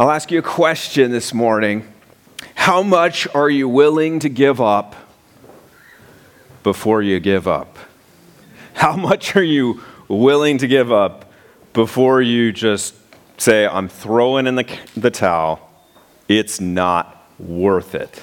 I'll ask you a question this morning. How much are you willing to give up before you give up? How much are you willing to give up before you just say, I'm throwing in the, the towel? It's not worth it.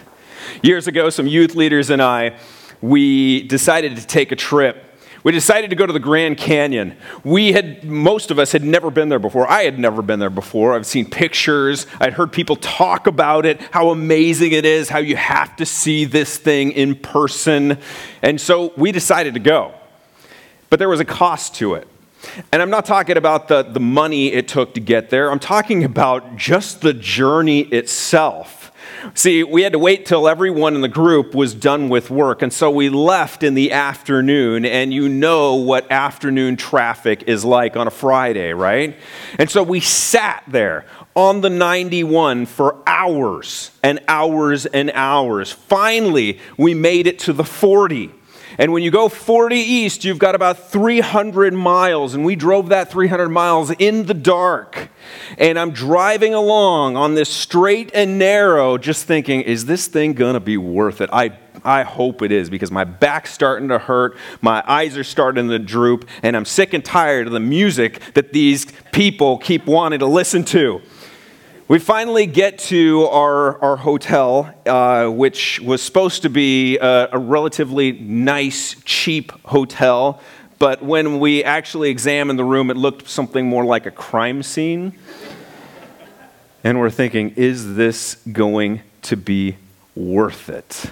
Years ago, some youth leaders and I, we decided to take a trip we decided to go to the Grand Canyon. We had, most of us had never been there before. I had never been there before. I've seen pictures, I'd heard people talk about it, how amazing it is, how you have to see this thing in person. And so we decided to go. But there was a cost to it. And I'm not talking about the, the money it took to get there, I'm talking about just the journey itself. See, we had to wait till everyone in the group was done with work, and so we left in the afternoon, and you know what afternoon traffic is like on a Friday, right? And so we sat there on the 91 for hours and hours and hours. Finally, we made it to the 40. And when you go 40 east, you've got about 300 miles. And we drove that 300 miles in the dark. And I'm driving along on this straight and narrow, just thinking, is this thing going to be worth it? I, I hope it is because my back's starting to hurt, my eyes are starting to droop, and I'm sick and tired of the music that these people keep wanting to listen to. We finally get to our, our hotel, uh, which was supposed to be a, a, relatively nice, cheap hotel, but when we actually examined the room, it looked something more like a crime scene. And we're thinking, is this going to be worth it?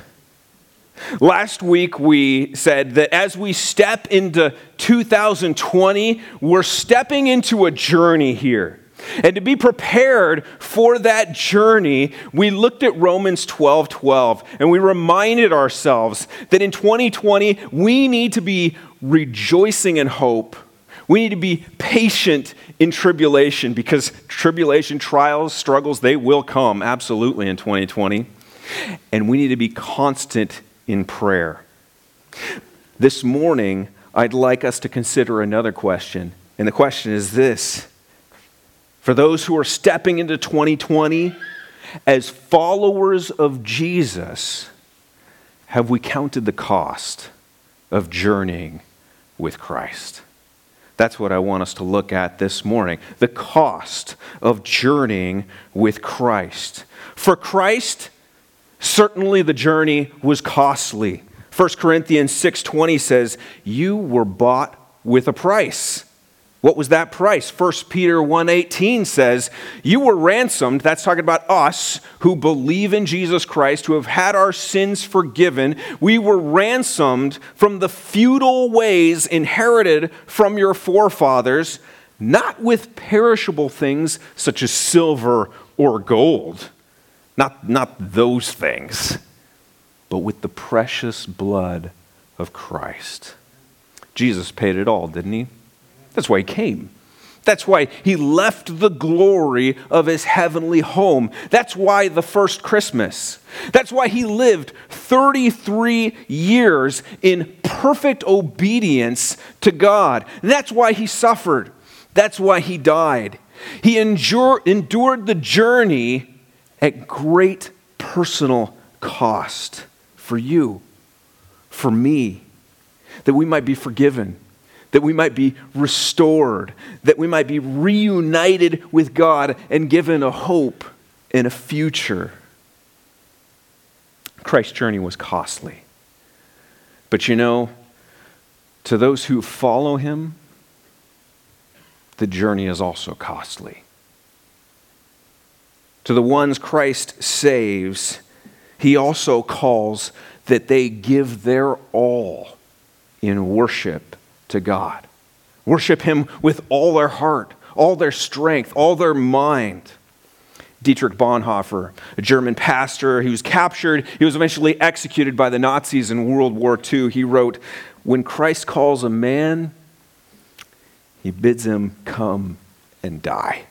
Last week, we said that as we step into 2020, we're stepping into a journey here. And to be prepared for that journey, we looked at Romans 12 12 and we reminded ourselves that in 2020, we need to be rejoicing in hope. We need to be patient in tribulation because tribulation, trials, struggles, they will come absolutely in 2020. And we need to be constant in prayer. This morning, I'd like us to consider another question. And the question is this for those who are stepping into 2020 as followers of Jesus, have we counted the cost of journeying with Christ? That's what I want us to look at this morning. The cost of journeying with Christ. For Christ, certainly the journey was costly. 1 Corinthians 6:20 says, "You were bought with a price." What was that price? 1 Peter 1:18 says, "You were ransomed." That's talking about us who believe in Jesus Christ, who have had our sins forgiven. We were ransomed from the futile ways inherited from your forefathers, not with perishable things such as silver or gold. Not, not those things, but with the precious blood of Christ. Jesus paid it all, didn't he? That's why he came. That's why he left the glory of his heavenly home. That's why the first Christmas. That's why he lived 33 years in perfect obedience to God. That's why he suffered. That's why he died. He endure, endured the journey at great personal cost for you, for me, that we might be forgiven that we might be restored, that we might be reunited with God and given a hope and a future. Christ's journey was costly. But you know, to those who follow him, the journey is also costly. To the ones Christ saves, he also calls that they give their all in worship to God. Worship Him with all their heart, all their strength, all their mind. Dietrich Bonhoeffer, a German pastor, he was captured. He was eventually executed by the Nazis in World War II. He wrote, When Christ calls a man, he bids him come and die.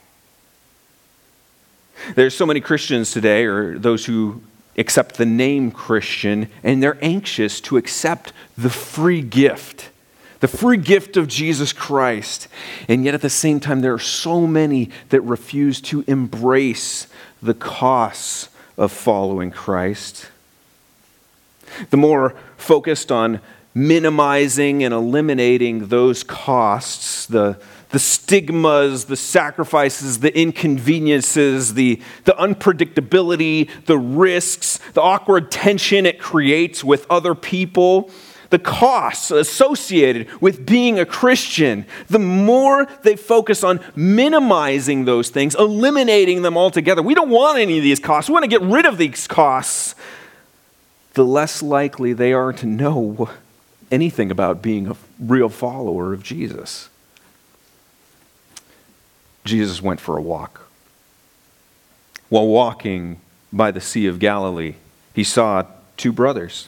There's so many Christians today, or those who accept the name Christian, and they're anxious to accept the free gift the free gift of Jesus Christ. And yet at the same time, there are so many that refuse to embrace the costs of following Christ. The more focused on minimizing and eliminating those costs, the, the stigmas, the sacrifices, the inconveniences, the, the unpredictability, the risks, the awkward tension it creates with other people, the costs associated with being a Christian, the more they focus on minimizing those things, eliminating them altogether. We don't want any of these costs. We want to get rid of these costs. The less likely they are to know anything about being a real follower of Jesus. Jesus went for a walk. While walking by the Sea of Galilee, he saw two brothers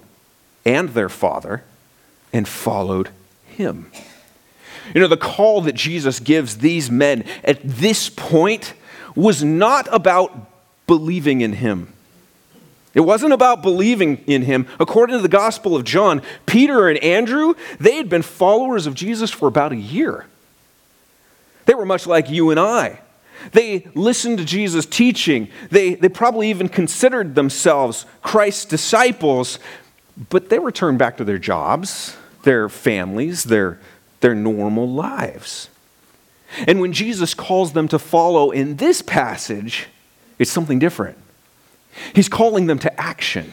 and their father and followed him. You know, the call that Jesus gives these men at this point was not about believing in him. It wasn't about believing in him. According to the Gospel of John, Peter and Andrew, they had been followers of Jesus for about a year. They were much like you and I. They listened to Jesus' teaching. They, they probably even considered themselves Christ's disciples, but they returned back to their jobs, their families, their, their normal lives. And when Jesus calls them to follow in this passage, it's something different. He's calling them to action.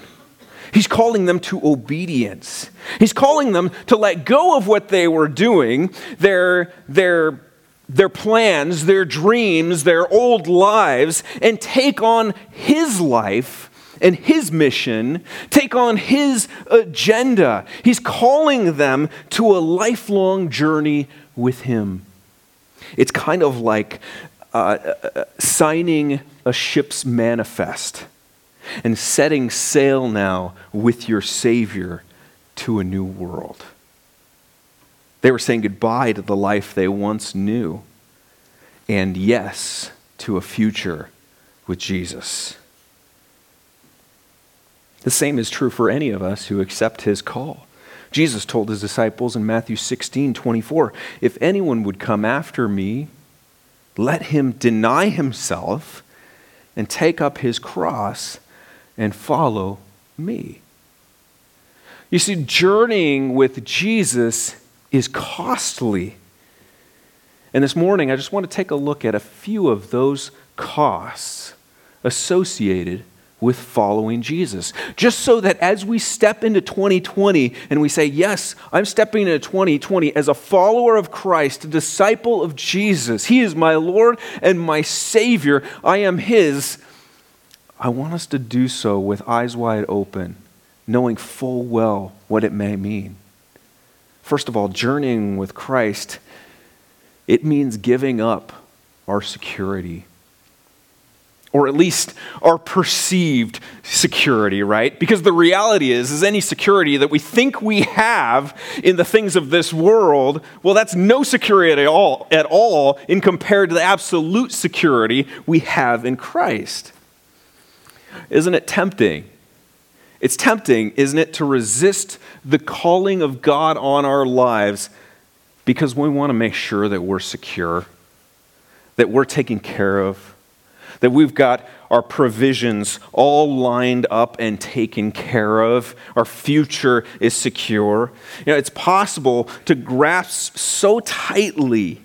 He's calling them to obedience. He's calling them to let go of what they were doing, their, their, their plans, their dreams, their old lives, and take on His life and His mission, take on His agenda. He's calling them to a lifelong journey with Him. It's kind of like uh, uh signing a ship's manifest and setting sail now with your Savior to a new world. They were saying goodbye to the life they once knew and yes to a future with Jesus. The same is true for any of us who accept his call. Jesus told his disciples in Matthew 16 24, If anyone would come after me, let him deny himself and take up his cross and follow me. You see, journeying with Jesus is costly. And this morning, I just want to take a look at a few of those costs associated with following Jesus. Just so that as we step into 2020 and we say, Yes, I'm stepping into 2020 as a follower of Christ, a disciple of Jesus, He is my Lord and my Savior, I am His. I want us to do so with eyes wide open, knowing full well what it may mean. First of all, journeying with Christ, it means giving up our security. Or at least our perceived security, right? Because the reality is, is any security that we think we have in the things of this world, well, that's no security at all, at all in compared to the absolute security we have in Christ. Isn't it tempting? It's tempting, isn't it, to resist the calling of God on our lives because we want to make sure that we're secure, that we're taken care of, that we've got our provisions all lined up and taken care of, our future is secure. You know, it's possible to grasp so tightly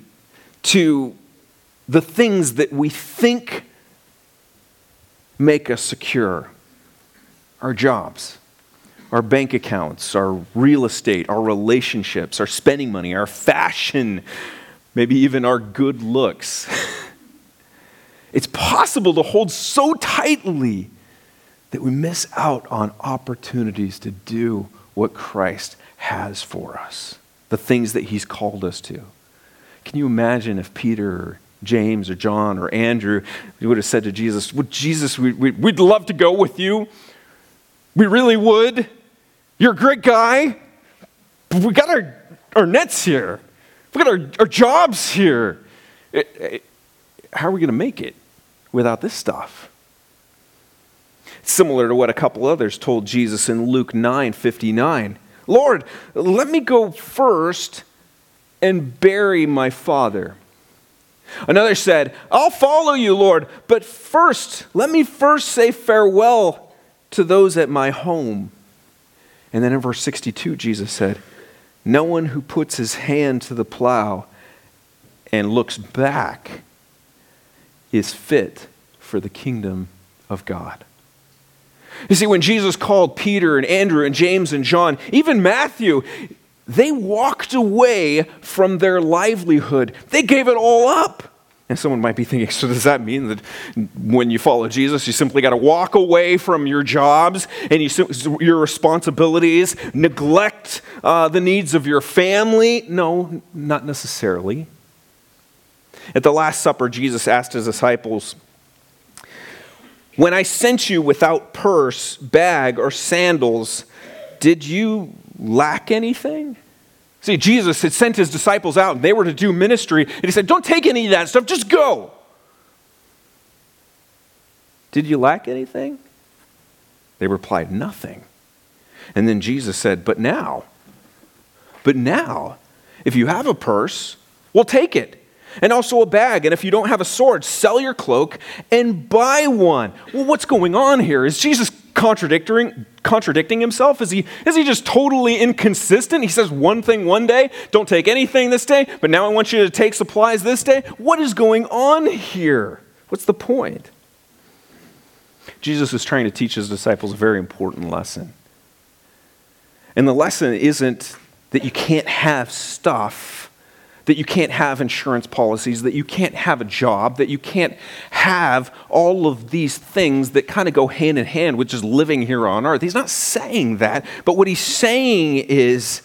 to the things that we think make us secure our jobs, our bank accounts, our real estate, our relationships, our spending money, our fashion, maybe even our good looks. it's possible to hold so tightly that we miss out on opportunities to do what Christ has for us the things that He's called us to. Can you imagine if Peter or James or John or Andrew would have said to Jesus, Well, Jesus, we, we, we'd love to go with you. We really would. You're a great guy. But we got our, our nets here, we got our, our jobs here. It, it, how are we going to make it without this stuff? Similar to what a couple others told Jesus in Luke 9 59. Lord, let me go first and bury my father. Another said, I'll follow you, Lord, but first, let me first say farewell to those at my home. And then in verse 62, Jesus said, No one who puts his hand to the plow and looks back is fit for the kingdom of God. You see, when Jesus called Peter and Andrew and James and John, even Matthew, they walked away from their livelihood. They gave it all up. And someone might be thinking, so does that mean that when you follow Jesus, you simply got to walk away from your jobs and you, your responsibilities, neglect uh, the needs of your family? No, not necessarily. At the Last Supper, Jesus asked his disciples, When I sent you without purse, bag, or sandals, did you lack anything? See, Jesus had sent his disciples out and they were to do ministry, and he said, Don't take any of that stuff, just go. Did you lack anything? They replied, Nothing. And then Jesus said, But now, but now, if you have a purse, well, take it. And also a bag. And if you don't have a sword, sell your cloak and buy one. Well, what's going on here? Is Jesus contradicting, contradicting himself? Is he, is he just totally inconsistent? He says one thing one day, don't take anything this day, but now I want you to take supplies this day. What is going on here? What's the point? Jesus is trying to teach his disciples a very important lesson. And the lesson isn't that you can't have stuff that you can't have insurance policies, that you can't have a job, that you can't have all of these things that kind of go hand in hand with just living here on earth. He's not saying that, but what he's saying is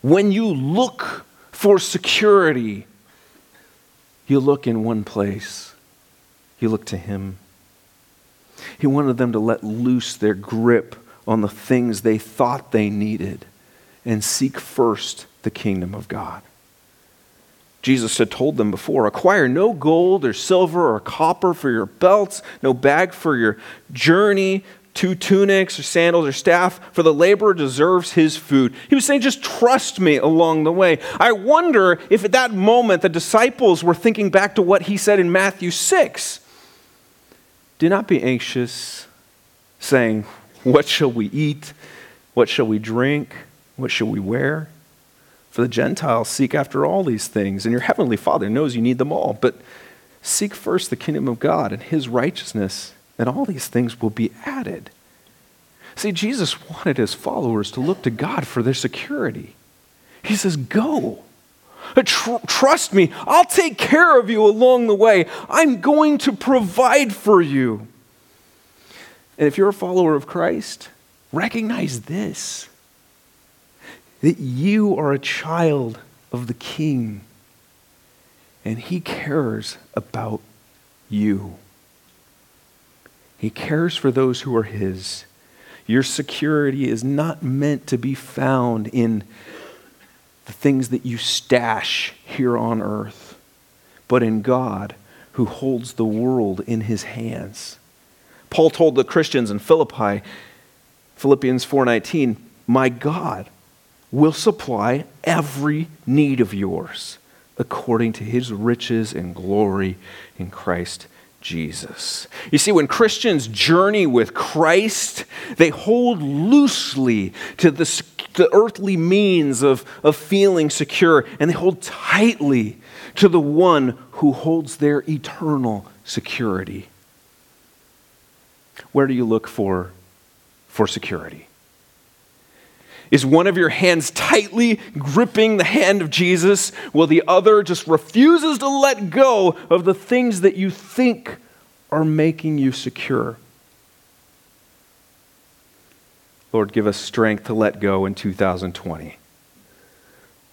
when you look for security, you look in one place, you look to him. He wanted them to let loose their grip on the things they thought they needed and seek first the kingdom of God. Jesus had told them before acquire no gold or silver or copper for your belts, no bag for your journey, two tunics or sandals or staff, for the laborer deserves his food. He was saying, just trust me along the way. I wonder if at that moment the disciples were thinking back to what he said in Matthew 6. Do not be anxious, saying, What shall we eat? What shall we drink? What shall we wear? For the Gentiles seek after all these things, and your heavenly Father knows you need them all. But seek first the kingdom of God and his righteousness, and all these things will be added. See, Jesus wanted his followers to look to God for their security. He says, Go. Tr- trust me, I'll take care of you along the way. I'm going to provide for you. And if you're a follower of Christ, recognize this that you are a child of the King, and He cares about you. He cares for those who are His. Your security is not meant to be found in the things that you stash here on earth, but in God who holds the world in his hands. Paul told the Christians in Philippi, Philippians 4:19, "My God will supply every need of yours according to his riches and glory in Christ Jesus. You see, when Christians journey with Christ, they hold loosely to the, the earthly means of, of feeling secure, and they hold tightly to the one who holds their eternal security. Where do you look for, for security? Is one of your hands tightly gripping the hand of Jesus while the other just refuses to let go of the things that you think are making you secure? Lord, give us strength to let go in 2020.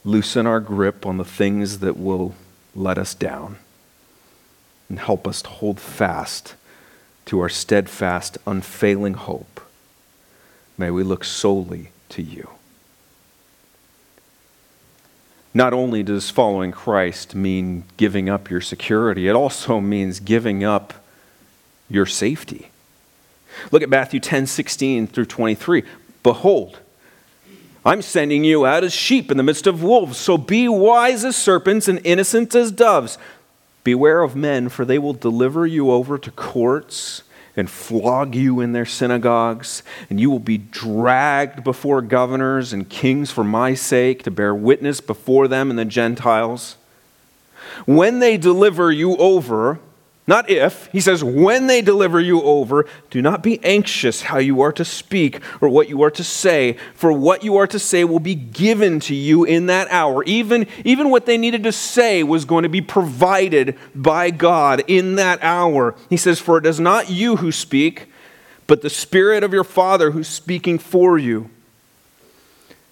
loosen our grip on the things that will let us down, and help us to hold fast to our steadfast, unfailing hope. May we look solely to you. Not only does following Christ mean giving up your security, it also means giving up your safety. Look at Matthew 10 16 through 23. Behold, I'm sending you out as sheep in the midst of wolves, so be wise as serpents and innocent as doves. Beware of men, for they will deliver you over to courts and flog you in their synagogues, and you will be dragged before governors and kings for my sake to bear witness before them and the Gentiles. When they deliver you over, not if. He says, when they deliver you over, do not be anxious how you are to speak or what you are to say, for what you are to say will be given to you in that hour. Even, even what they needed to say was going to be provided by God in that hour. He says, For it is not you who speak, but the Spirit of your Father who's speaking for you.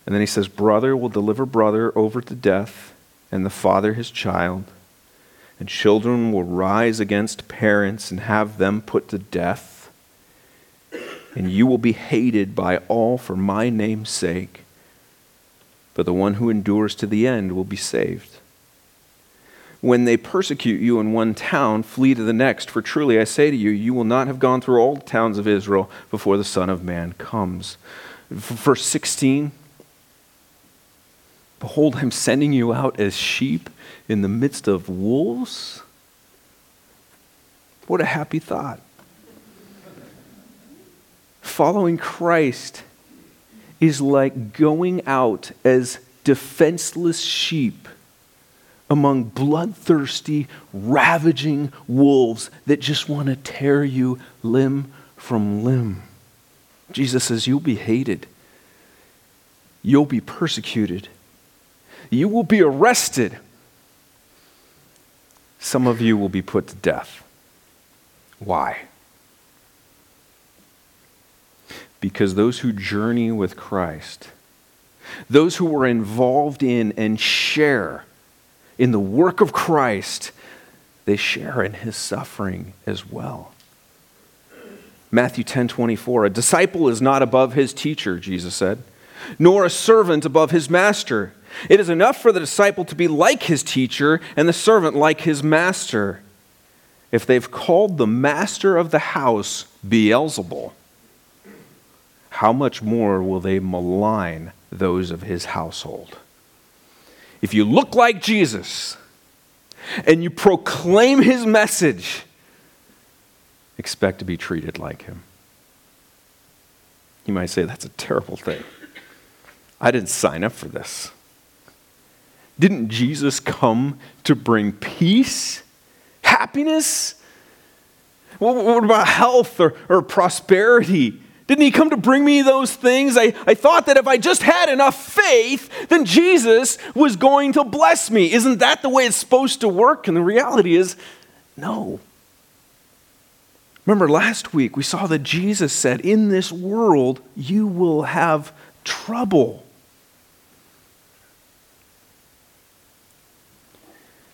And then he says, Brother will deliver brother over to death, and the father his child and children will rise against parents and have them put to death. And you will be hated by all for my name's sake, but the one who endures to the end will be saved. When they persecute you in one town, flee to the next, for truly I say to you, you will not have gone through all the towns of Israel before the Son of Man comes. Verse 16 Behold, I'm sending you out as sheep in the midst of wolves? What a happy thought. Following Christ is like going out as defenseless sheep among bloodthirsty, ravaging wolves that just want to tear you limb from limb. Jesus says, You'll be hated, you'll be persecuted, you will be arrested some of you will be put to death. Why? Because those who journey with Christ, those who are involved in and share in the work of Christ, they share in his suffering as well. Matthew 10 24, a disciple is not above his teacher, Jesus said, nor a servant above his master. It is enough for the disciple to be like his teacher and the servant like his master. If they've called the master of the house Beelzebul, how much more will they malign those of his household? If you look like Jesus and you proclaim his message, expect to be treated like him. You might say, that's a terrible thing. I didn't sign up for this. Didn't Jesus come to bring peace, happiness? What about health or, or prosperity? Didn't he come to bring me those things? I, I thought that if I just had enough faith, then Jesus was going to bless me. Isn't that the way it's supposed to work? And the reality is, no. Remember last week we saw that Jesus said, In this world you will have trouble.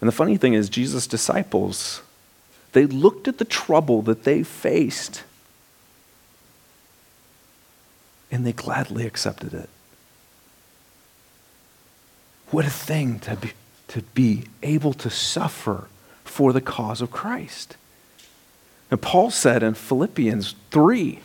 And the funny thing is, Jesus' disciples, they looked at the trouble that they faced and they gladly accepted it. What a thing to be, to be able to suffer for the cause of Christ. And Paul said in Philippians 3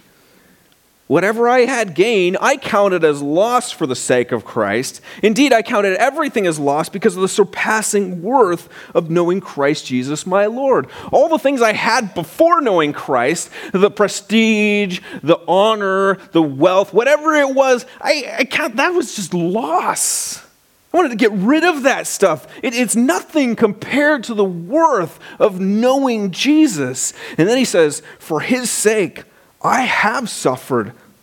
Whatever I had gained, I counted as loss for the sake of Christ. Indeed, I counted everything as loss because of the surpassing worth of knowing Christ Jesus my Lord. All the things I had before knowing Christ, the prestige, the honor, the wealth, whatever it was, I, I count that was just loss. I wanted to get rid of that stuff. It, it's nothing compared to the worth of knowing Jesus. And then he says, For his sake, I have suffered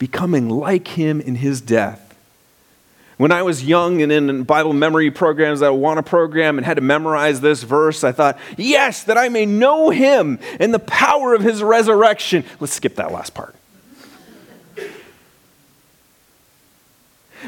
becoming like him in his death. When I was young and in Bible memory programs, I want a program and had to memorize this verse, I thought, yes, that I may know him and the power of his resurrection. Let's skip that last part.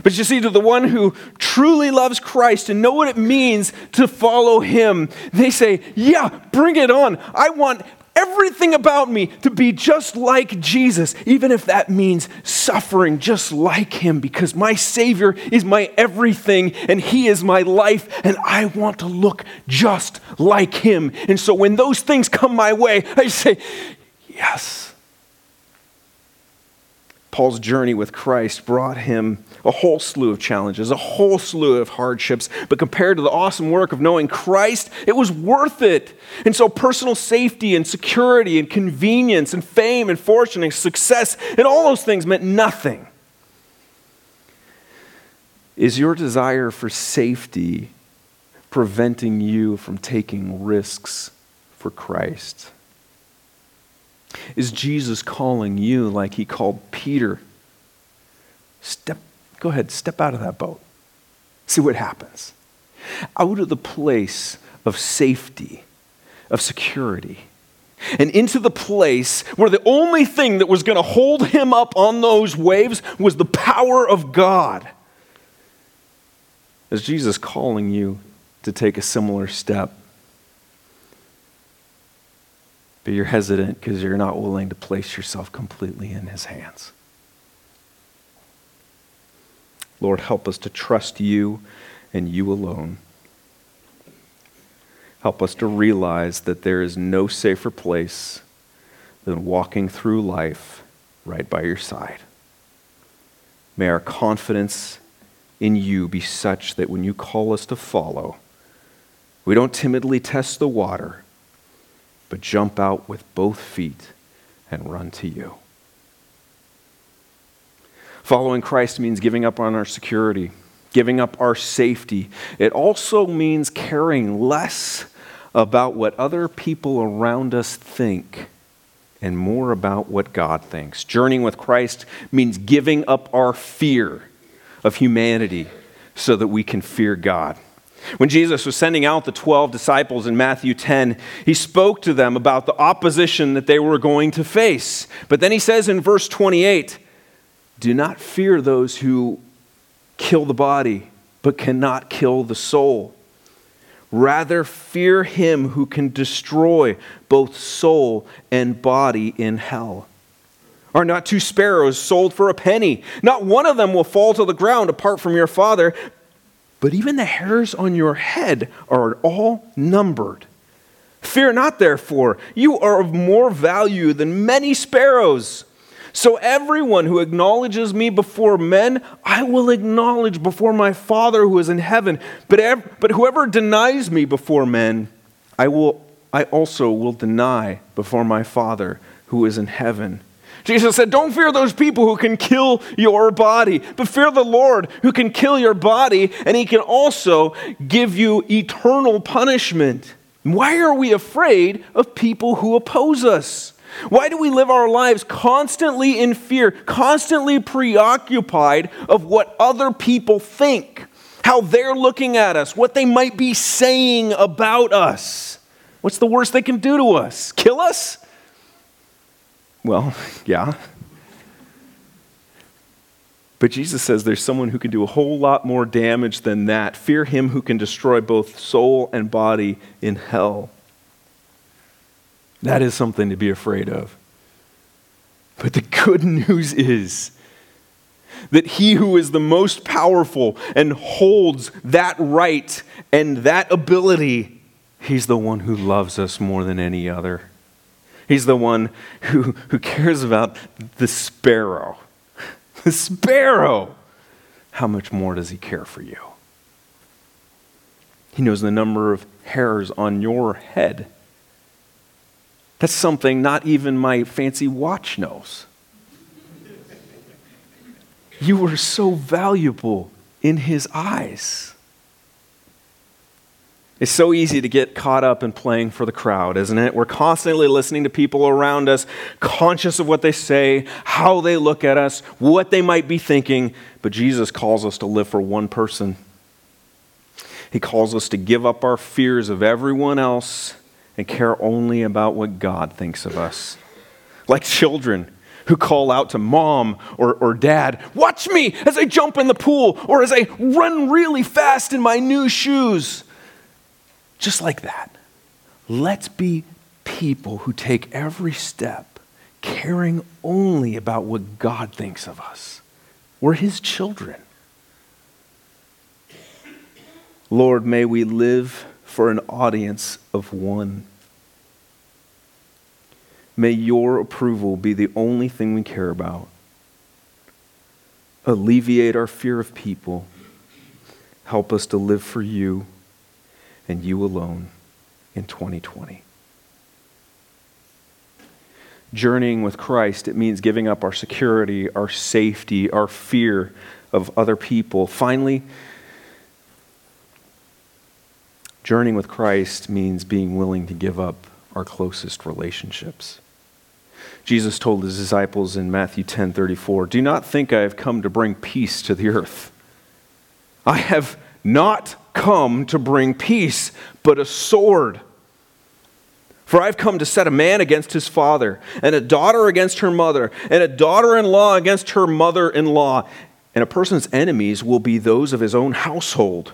But you see, to the one who truly loves Christ and know what it means to follow him, they say, Yeah, bring it on. I want everything about me to be just like Jesus, even if that means suffering just like him, because my Savior is my everything and he is my life, and I want to look just like him. And so when those things come my way, I say, Yes. Paul's journey with Christ brought him a whole slew of challenges, a whole slew of hardships, but compared to the awesome work of knowing Christ, it was worth it. And so, personal safety and security and convenience and fame and fortune and success and all those things meant nothing. Is your desire for safety preventing you from taking risks for Christ? Is Jesus calling you like he called Peter? Step, go ahead, step out of that boat. See what happens. Out of the place of safety, of security, and into the place where the only thing that was going to hold him up on those waves was the power of God. Is Jesus calling you to take a similar step? But you're hesitant because you're not willing to place yourself completely in His hands. Lord, help us to trust you and you alone. Help us to realize that there is no safer place than walking through life right by your side. May our confidence in you be such that when you call us to follow, we don't timidly test the water but jump out with both feet and run to you. Following Christ means giving up on our security, giving up our safety. It also means caring less about what other people around us think and more about what God thinks. Journeying with Christ means giving up our fear of humanity so that we can fear God. When Jesus was sending out the 12 disciples in Matthew 10, he spoke to them about the opposition that they were going to face. But then he says in verse 28 Do not fear those who kill the body, but cannot kill the soul. Rather, fear him who can destroy both soul and body in hell. Are not two sparrows sold for a penny? Not one of them will fall to the ground apart from your Father but even the hairs on your head are all numbered. Fear not, therefore, you are of more value than many sparrows. So everyone who acknowledges me before men, I will acknowledge before my Father who is in heaven. But, ev- but whoever denies me before men, I, will, I also will deny before my Father who is in heaven. Jesus said, Don't fear those people who can kill your body, but fear the Lord who can kill your body, and he can also give you eternal punishment. Why are we afraid of people who oppose us? Why do we live our lives constantly in fear, constantly preoccupied of what other people think, how they're looking at us, what they might be saying about us? What's the worst they can do to us? Kill us? Well, yeah. But Jesus says there's someone who can do a whole lot more damage than that. Fear him who can destroy both soul and body in hell. That is something to be afraid of. But the good news is that he who is the most powerful and holds that right and that ability, he's the one who loves us more than any other. He's the one who, who cares about the sparrow. The sparrow. How much more does he care for you? He knows the number of hairs on your head. That's something not even my fancy watch knows. You are so valuable in his eyes. It's so easy to get caught up in playing for the crowd, isn't it? We're constantly listening to people around us, conscious of what they say, how they look at us, what they might be thinking. But Jesus calls us to live for one person. He calls us to give up our fears of everyone else and care only about what God thinks of us. Like children who call out to mom or, or dad, Watch me as I jump in the pool or as I run really fast in my new shoes. Just like that. Let's be people who take every step caring only about what God thinks of us. We're His children. Lord, may we live for an audience of one. May your approval be the only thing we care about. Alleviate our fear of people. Help us to live for you and you alone in 2020. Journeying with Christ, it means giving up our security, our safety, our fear of other people. Finally, journeying with Christ means being willing to give up our closest relationships. Jesus told his disciples in Matthew 10:34, "Do not think I have come to bring peace to the earth. I have not come to bring peace, but a sword. For I've come to set a man against his father, and a daughter against her mother, and a daughter in law against her mother in law. And a person's enemies will be those of his own household.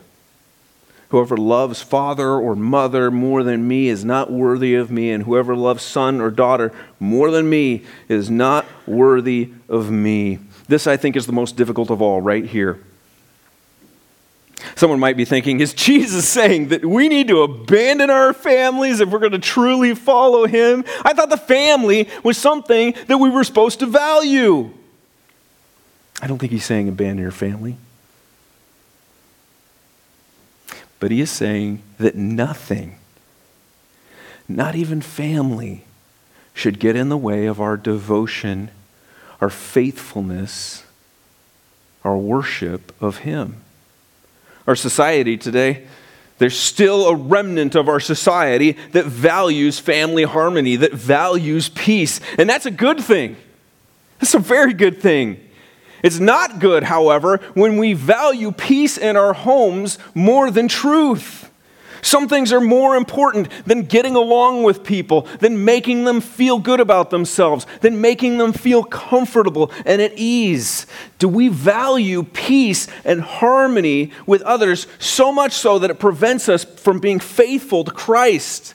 Whoever loves father or mother more than me is not worthy of me, and whoever loves son or daughter more than me is not worthy of me. This, I think, is the most difficult of all, right here. Someone might be thinking, is Jesus saying that we need to abandon our families if we're going to truly follow him? I thought the family was something that we were supposed to value. I don't think he's saying abandon your family. But he is saying that nothing, not even family, should get in the way of our devotion, our faithfulness, our worship of him our society today, there's still a remnant of our society that values family harmony, that values peace. And that's a good thing. That's a very good thing. It's not good, however, when we value peace in our homes more than truth. Some things are more important than getting along with people, than making them feel good about themselves, than making them feel comfortable and at ease. Do we value peace and harmony with others so much so that it prevents us from being faithful to Christ?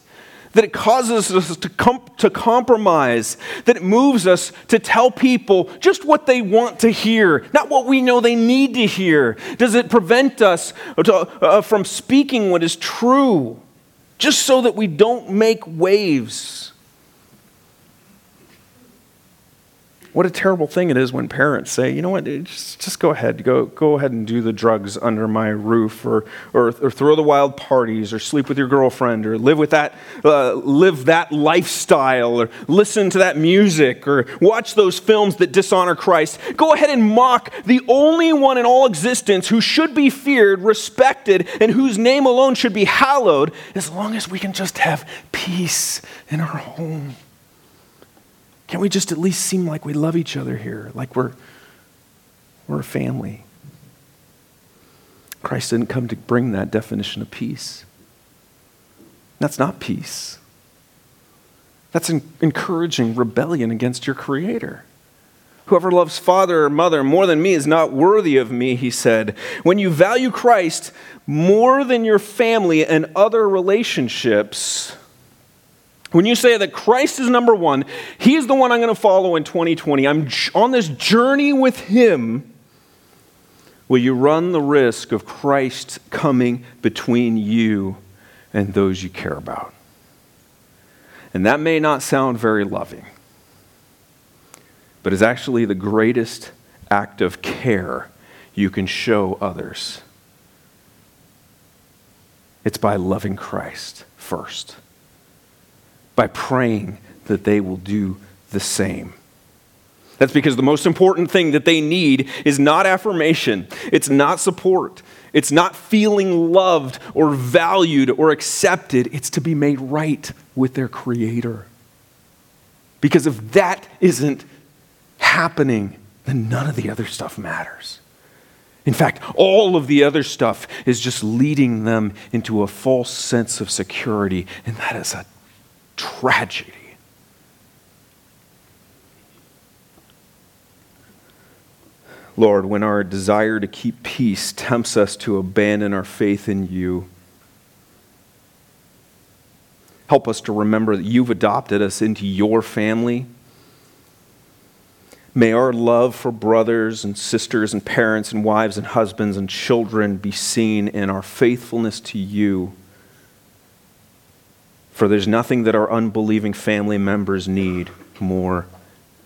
That it causes us to, com- to compromise, that it moves us to tell people just what they want to hear, not what we know they need to hear? Does it prevent us to, uh, from speaking what is true, just so that we don't make waves? What a terrible thing it is when parents say, you know what, just, just go ahead, go, go ahead and do the drugs under my roof, or, or, or throw the wild parties, or sleep with your girlfriend, or live with that, uh, live that lifestyle, or listen to that music, or watch those films that dishonor Christ. Go ahead and mock the only one in all existence who should be feared, respected, and whose name alone should be hallowed, as long as we can just have peace in our home. Can't we just at least seem like we love each other here, like we're, we're a family? Christ didn't come to bring that definition of peace. That's not peace. That's encouraging rebellion against your Creator. Whoever loves father or mother more than me is not worthy of me, he said. When you value Christ more than your family and other relationships, when you say that Christ is number one, He's the one I'm going to follow in 2020, I'm on this journey with Him, will you run the risk of Christ coming between you and those you care about? And that may not sound very loving, but is actually the greatest act of care you can show others. It's by loving Christ first by praying that they will do the same. That's because the most important thing that they need is not affirmation, it's not support, it's not feeling loved or valued or accepted, it's to be made right with their Creator. Because if that isn't happening, then none of the other stuff matters. In fact, all of the other stuff is just leading them into a false sense of security, and that is a tragedy. Lord, when our desire to keep peace tempts us to abandon our faith in you, help us to remember that you've adopted us into your family. May our love for brothers and sisters and parents and wives and husbands and children be seen in our faithfulness to you. For there's nothing that our unbelieving family members need more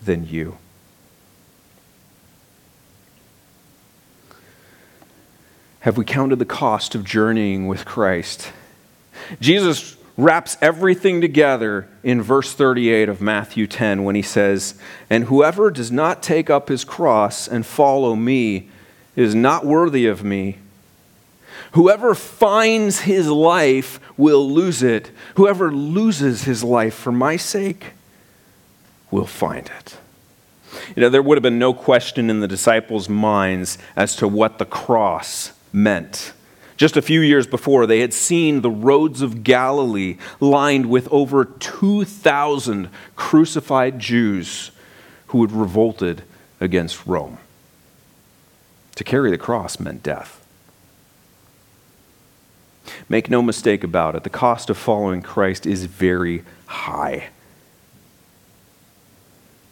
than you. Have we counted the cost of journeying with Christ? Jesus wraps everything together in verse 38 of Matthew 10 when he says, And whoever does not take up his cross and follow me is not worthy of me. Whoever finds his life will lose it. Whoever loses his life for my sake will find it. You know, there would have been no question in the disciples' minds as to what the cross meant. Just a few years before, they had seen the roads of Galilee lined with over 2,000 crucified Jews who had revolted against Rome. To carry the cross meant death. Make no mistake about it, the cost of following Christ is very high.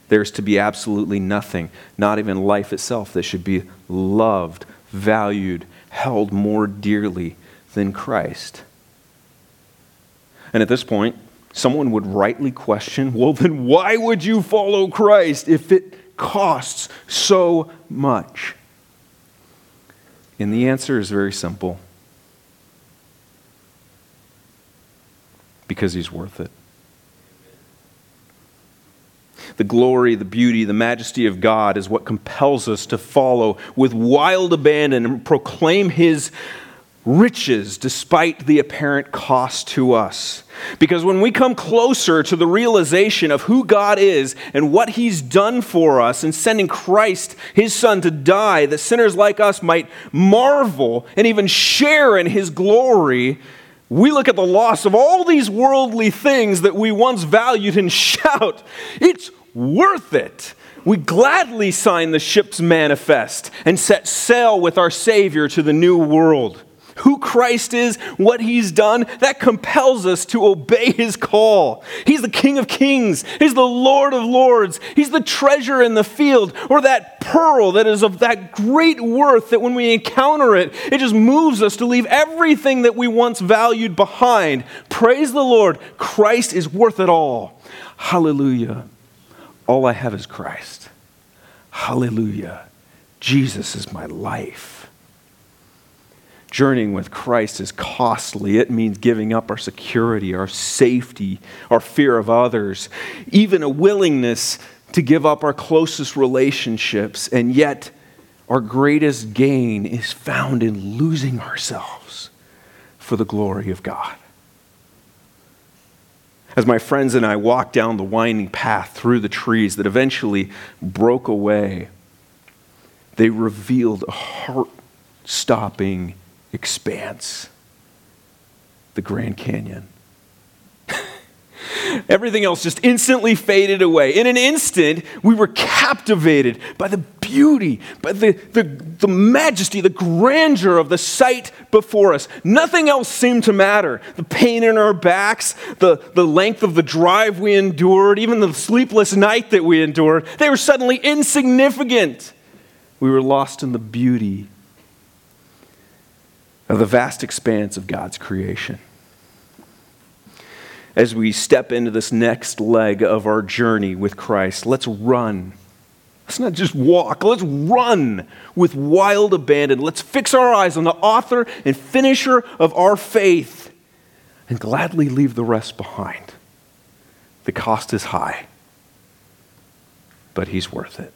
There's to be absolutely nothing, not even life itself, that should be loved, valued, held more dearly than Christ. And at this point, someone would rightly question well, then why would you follow Christ if it costs so much? And the answer is very simple because he's worth it the glory, the beauty, the majesty of God is what compels us to follow with wild abandon and proclaim His riches despite the apparent cost to us. Because when we come closer to the realization of who God is and what He's done for us in sending Christ, His Son, to die, that sinners like us might marvel and even share in His glory, we look at the loss of all these worldly things that we once valued and shout, it's worth it. We gladly sign the ship's manifest and set sail with our Savior to the new world. Who Christ is, what He's done, that compels us to obey His call. He's the King of Kings, He's the Lord of Lords, He's the treasure in the field, or that pearl that is of that great worth that when we encounter it, it just moves us to leave everything that we once valued behind. Praise the Lord, Christ is worth it all. Hallelujah. All I have is Christ. Hallelujah. Jesus is my life. Journeying with Christ is costly. It means giving up our security, our safety, our fear of others, even a willingness to give up our closest relationships. And yet, our greatest gain is found in losing ourselves for the glory of God. As my friends and I walked down the winding path through the trees that eventually broke away, they revealed a heart stopping expanse the Grand Canyon. Everything else just instantly faded away. In an instant, we were captivated by the beauty, by the, the, the majesty, the grandeur of the sight before us. Nothing else seemed to matter. The pain in our backs, the, the length of the drive we endured, even the sleepless night that we endured, they were suddenly insignificant. We were lost in the beauty of the vast expanse of God's creation as we step into this next leg of our journey with Christ. Let's run. Let's not just walk, let's run with wild abandon. Let's fix our eyes on the author and finisher of our faith and gladly leave the rest behind. The cost is high. but he's worth it.